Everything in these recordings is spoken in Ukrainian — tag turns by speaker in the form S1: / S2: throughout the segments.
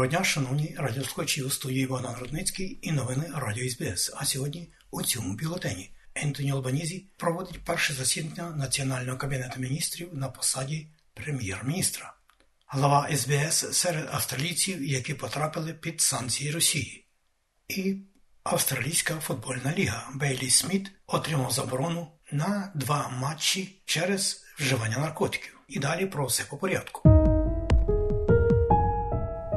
S1: Доброго дня, шановні радіослухачі у студії Івана Гродницький і новини Радіо СБС. А сьогодні у цьому бюлетені Ентоні Албанізі проводить перше засідання Національного кабінету міністрів на посаді прем'єр-міністра. Глава СБС серед австралійців, які потрапили під санкції Росії. І Австралійська футбольна ліга Бейлі Сміт отримав заборону на два матчі через вживання наркотиків. І далі про все по порядку.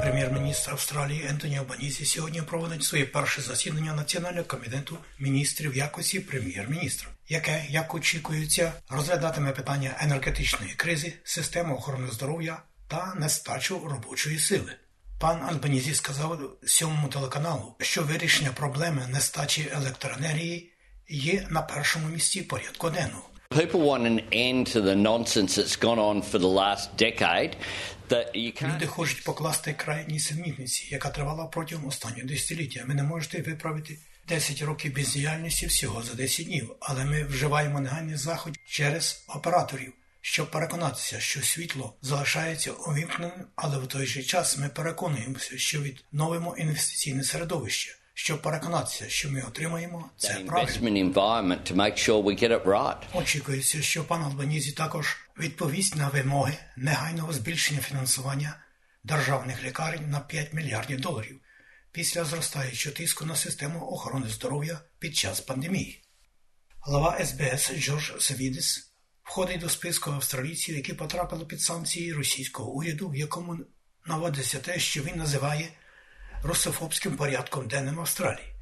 S1: Прем'єр-міністр Австралії Ентоні Албанізі сьогодні проводить своє перше засідання Національного комітету міністрів якості прем'єр-міністра, яке, як очікується, розглядатиме питання енергетичної кризи, системи охорони здоров'я та нестачу робочої сили. Пан Альбанізі сказав сьомому телеканалу, що вирішення проблеми нестачі електроенергії є на першому місці порядку денного.
S2: People want an end to the nonsense that's gone on for the last decade.
S1: Люди хочуть покласти край нісенітниці, яка тривала протягом останнього десятиліття. Ви не можете виправити 10 років бездіяльності всього за 10 днів, але ми вживаємо негайний заход через операторів, щоб переконатися, що світло залишається увімкненим, але в той же час ми переконуємося, що відновимо інвестиційне середовище, щоб переконатися, що ми отримаємо це правильно.
S2: to make sure we get it right.
S1: Очікується, що пан Албанізі також відповість на вимоги негайного збільшення фінансування державних лікарень на 5 мільярдів доларів після зростаючого тиску на систему охорони здоров'я під час пандемії. Глава СБС Джордж Севідес входить до списку австралійців, які потрапили під санкції російського уряду, в якому наводиться те, що він називає русофобським порядком денним Австралії.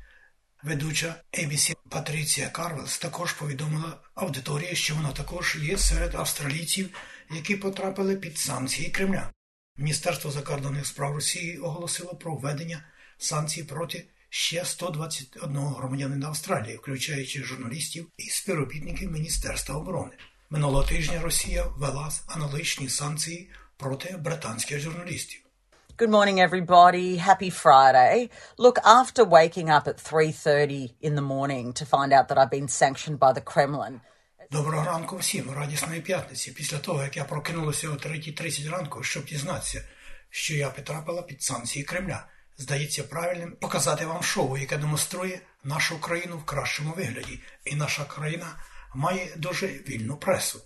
S1: Ведуча ABC Патріція Карвелас також повідомила аудиторії, що вона також є серед австралійців, які потрапили під санкції Кремля. Міністерство закордонних справ Росії оголосило про введення санкцій проти ще 121 громадянина Австралії, включаючи журналістів і співробітників Міністерства оборони. Минулого тижня Росія ввела аналогічні санкції проти британських журналістів.
S3: Good morning, everybody. Happy Friday. Look, after waking up at 3:30 in the morning to find out that I've been sanctioned by the Kremlin,
S1: Доброго ранку всім, радісної п'ятниці. Після того, як я прокинулася о 3.30 ранку, щоб дізнатися, що я потрапила під санкції Кремля, здається правильним показати вам шоу, яке демонструє нашу країну в кращому вигляді, і наша країна має дуже вільну пресу.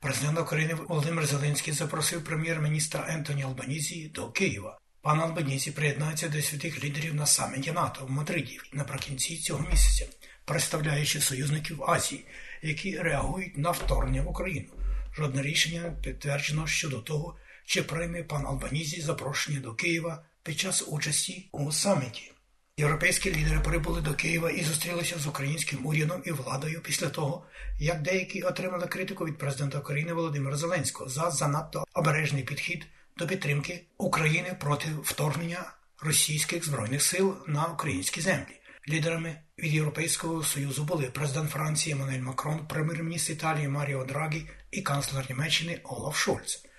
S1: Президент України Володимир Зеленський запросив прем'єр-міністра Ентоні Албанізі до Києва. Пан Албанізі приєднається до святих лідерів на саміті НАТО в Мадриді наприкінці цього місяця, представляючи союзників Азії, які реагують на вторгнення в Україну. Жодне рішення підтверджено щодо того, чи прийме пан Албанізі запрошення до Києва під час участі у саміті. Європейські лідери прибули до Києва і зустрілися з українським урядом і владою після того, як деякі отримали критику від президента України Володимира Зеленського за занадто обережний підхід до підтримки України проти вторгнення російських збройних сил на українські землі. Лідерами від Європейського союзу були президент Франції Еммануель Макрон, прем'єр-міністр Італії Маріо Драгі і канцлер Німеччини Олаф Шольц.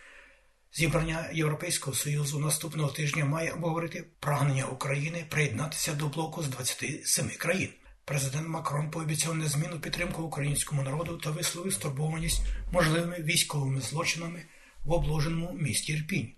S1: Зібрання Європейського союзу наступного тижня має обговорити прагнення України приєднатися до блоку з 27 країн. Президент Макрон пообіцяв незмінну підтримку українському народу та висловив стурбованість можливими військовими злочинами в обложеному місті Ірпінь.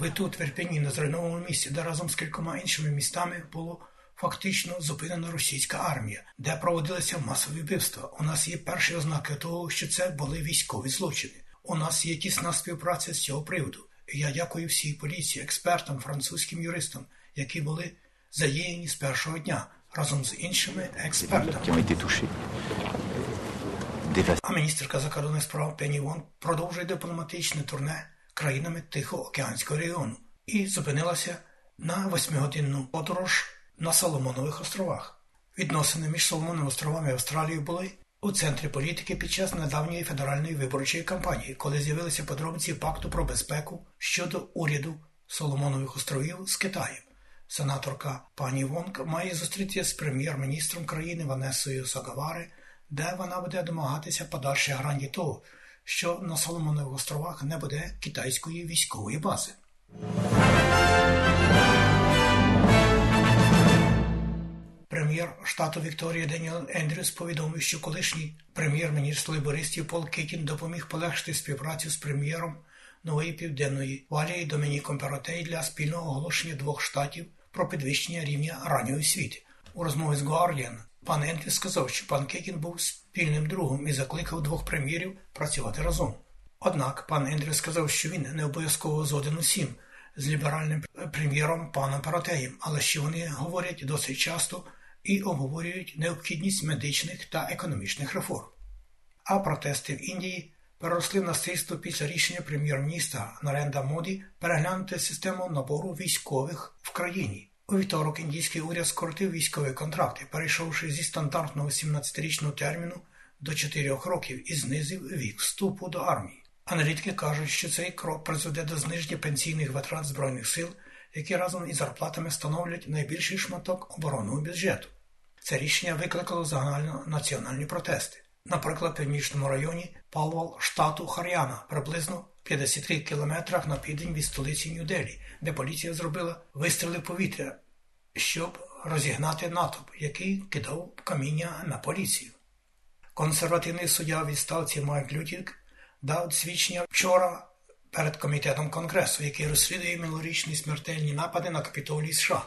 S1: Ви тут, в Ірпіні, на зруйнованому місці, де разом з кількома іншими містами було фактично зупинена російська армія, де проводилися масові вбивства. У нас є перші ознаки того, що це були військові злочини. У нас є тісна співпраця з цього приводу. І я дякую всій поліції, експертам, французьким юристам, які були задіяні з першого дня разом з іншими експертами. А міністерка закордонних справ Пенні Вон продовжує дипломатичне турне країнами Тихоокеанського регіону і зупинилася на восьмигодинну подорож на Соломонових островах. Відносини між Соломоновими островами і Австралією були у центрі політики під час недавньої федеральної виборчої кампанії, коли з'явилися подробиці пакту про безпеку щодо уряду Соломонових островів з Китаєм. Сенаторка пані Вонг має зустрітися з прем'єр-міністром країни Ванесою Сагавари, де вона буде домагатися подальших гарантій того, що на Соломонових островах не буде китайської військової бази. Прем'єр штату Вікторія Деніел Ендрюс повідомив, що колишній прем'єр-міністр лейбористів Пол Кітін допоміг полегшити співпрацю з прем'єром нової південної валії Домініком Перотей для спільного оголошення двох штатів про підвищення рівня ранньої освіти. У розмові з Guardian пан Ендрюс сказав, що пан Кітін був спільним другом і закликав двох прем'єрів працювати разом. Однак пан Ендрюс сказав, що він не обов'язково згоден усім з ліберальним прем'єром паном Паратеєм, але що вони говорять досить часто і обговорюють необхідність медичних та економічних реформ. А протести в Індії переросли в насильство після рішення прем'єр-міністра Наренда Моді переглянути систему набору військових в країні. У вівторок індійський уряд скоротив військові контракти, перейшовши зі стандартного 17-річного терміну до 4 років і знизив вік вступу до армії. Аналітики кажуть, що цей крок призведе до зниження пенсійних витрат збройних сил які разом із зарплатами становлять найбільший шматок оборонного бюджету. Це рішення викликало загальнонаціональні протести. Наприклад, в північному районі Палвал штату Хар'яна, приблизно 50 кілометрах на південь від столиці Нью-Делі, де поліція зробила вистріли повітря, щоб розігнати натовп, який кидав каміння на поліцію. Консервативний суддя відставці Майк Лютік дав свідчення вчора перед комітетом Конгресу, який розслідує минулорічні смертельні напади на капітолій США,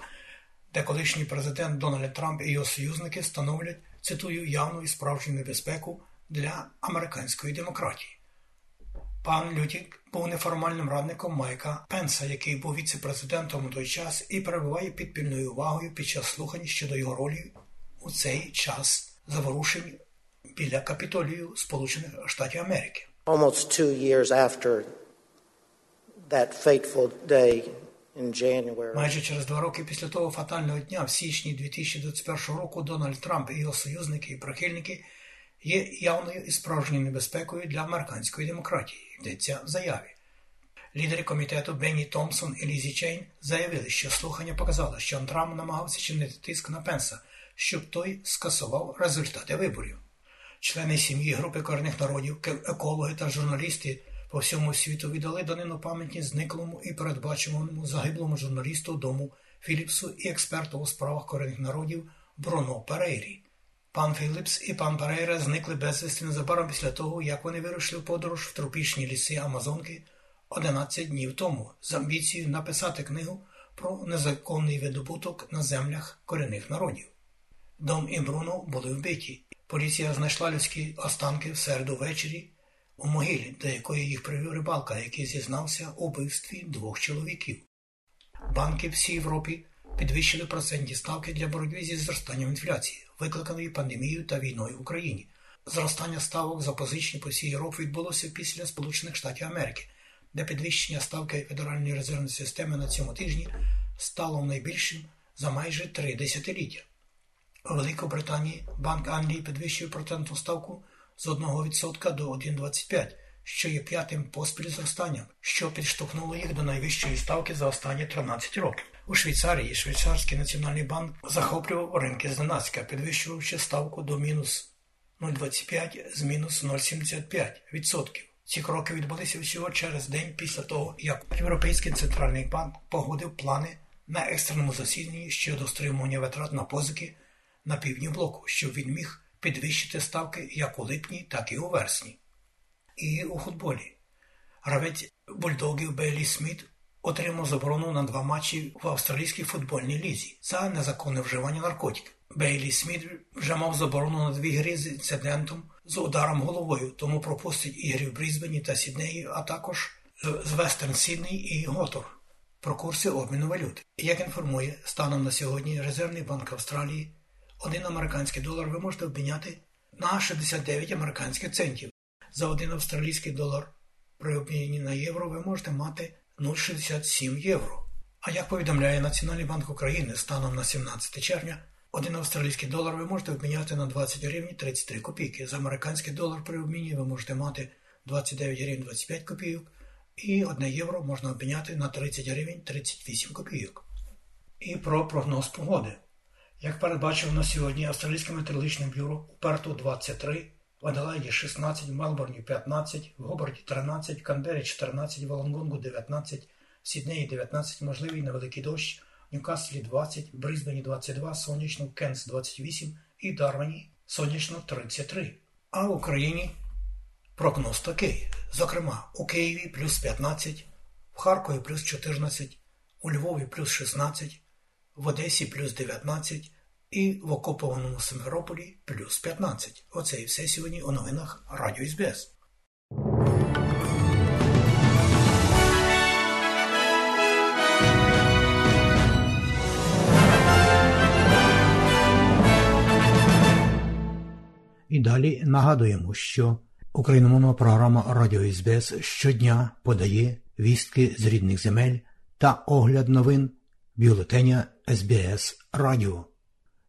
S1: де колишній президент Дональд Трамп і його союзники становлять, цитую, явну і справжню небезпеку для американської демократії. Пан Лютік був неформальним радником Майка Пенса, який був віце-президентом у той час і перебуває під пильною увагою під час слухань щодо його ролі у цей час заворушень біля капітолію Сполучених Штатів Америки.
S4: Almost two years after that fateful day in January.
S1: Майже через два роки після того фатального дня, в січні 2021 року, Дональд Трамп і його союзники і прихильники є явною і справжньою небезпекою для американської демократії. Йдеться в заяві. Лідери комітету Бенні Томпсон і Лізі Чейн заявили, що слухання показало, що Трамп намагався чинити тиск на Пенса, щоб той скасував результати виборів. Члени сім'ї групи корінних народів, екологи та журналісти по всьому світу віддали данину пам'яті зниклому і передбачуваному загиблому журналісту дому Філіпсу і експерту у справах корінних народів Бруно Перейрі. Пан Філіпс і пан Перейра зникли безвісти незабаром після того, як вони вирушили в подорож в тропічні ліси Амазонки 11 днів тому з амбіцією написати книгу про незаконний видобуток на землях корінних народів. Дом і Бруно були вбиті. Поліція знайшла людські останки в середу ввечері у могилі, до якої їх привів рибалка, який зізнався у вбивстві двох чоловіків. Банки всій Європі підвищили процентні ставки для боротьби зі зростанням інфляції, викликаної пандемією та війною в Україні. Зростання ставок запозичень по всій Європі відбулося після Сполучених Штатів Америки, де підвищення ставки Федеральної резервної системи на цьому тижні стало найбільшим за майже три десятиліття. У Великобританії Банк Англії підвищив процентну ставку з 1% до 1,25%, що є п'ятим поспіль зростанням, що підштовхнуло їх до найвищої ставки за останні 13 років. У Швейцарії Швейцарський національний банк захоплював ринки зненацька, підвищувавши ставку до мінус 0,25 з мінус 0,75%. Ці кроки відбулися всього через день після того, як Європейський центральний банк погодив плани на екстреному засіданні щодо стримування витрат на позики на півдні блоку, щоб він міг підвищити ставки як у липні, так і у вересні. І у футболі. Гравець бульдогів Бейлі Сміт отримав заборону на два матчі в австралійській футбольній лізі за незаконне вживання наркотиків. Бейлі Сміт вже мав заборону на дві гри з інцидентом з ударом головою, тому пропустить ігри в Брізбені та Сіднеї, а також з Вестерн Сідней і Готор про курси обміну валюти. Як інформує станом на сьогодні Резервний банк Австралії один американський долар ви можете обміняти на 69 американських центів. За один австралійський долар при обміні на євро ви можете мати 0,67 євро. А як повідомляє Національний банк України станом на 17 червня, Один австралійський долар ви можете обміняти на 20 гривень 33 копійки. За американський долар при обміні ви можете мати 29 гривень 25 копійок. І 1 євро можна обміняти на 30 гривень 38 копійок. І про прогноз погоди. Як передбачив на сьогодні Австралійське метеорологічне бюро у Перту 23, в Аделаїді 16, в Мелбурні 15, в Гобарді 13, в Канбері 14, в Лонгонгу 19, в Сіднеї 19, можливий невеликий дощ, в Ньюкаслі 20, в Брисбені 22, сонячно, в Кенс 28 і Дарвані сонячно 33. А в Україні прогноз такий. Зокрема, у Києві плюс 15, в Харкові плюс 14, у Львові плюс 16, в Одесі плюс 19 і в окупованому Симферополі плюс 15. Оце і все сьогодні у новинах Радіо СБС. І далі нагадуємо, що україномовна програма Радіо СБС щодня подає вістки з рідних земель та огляд новин бюлетеня СБС Радіо.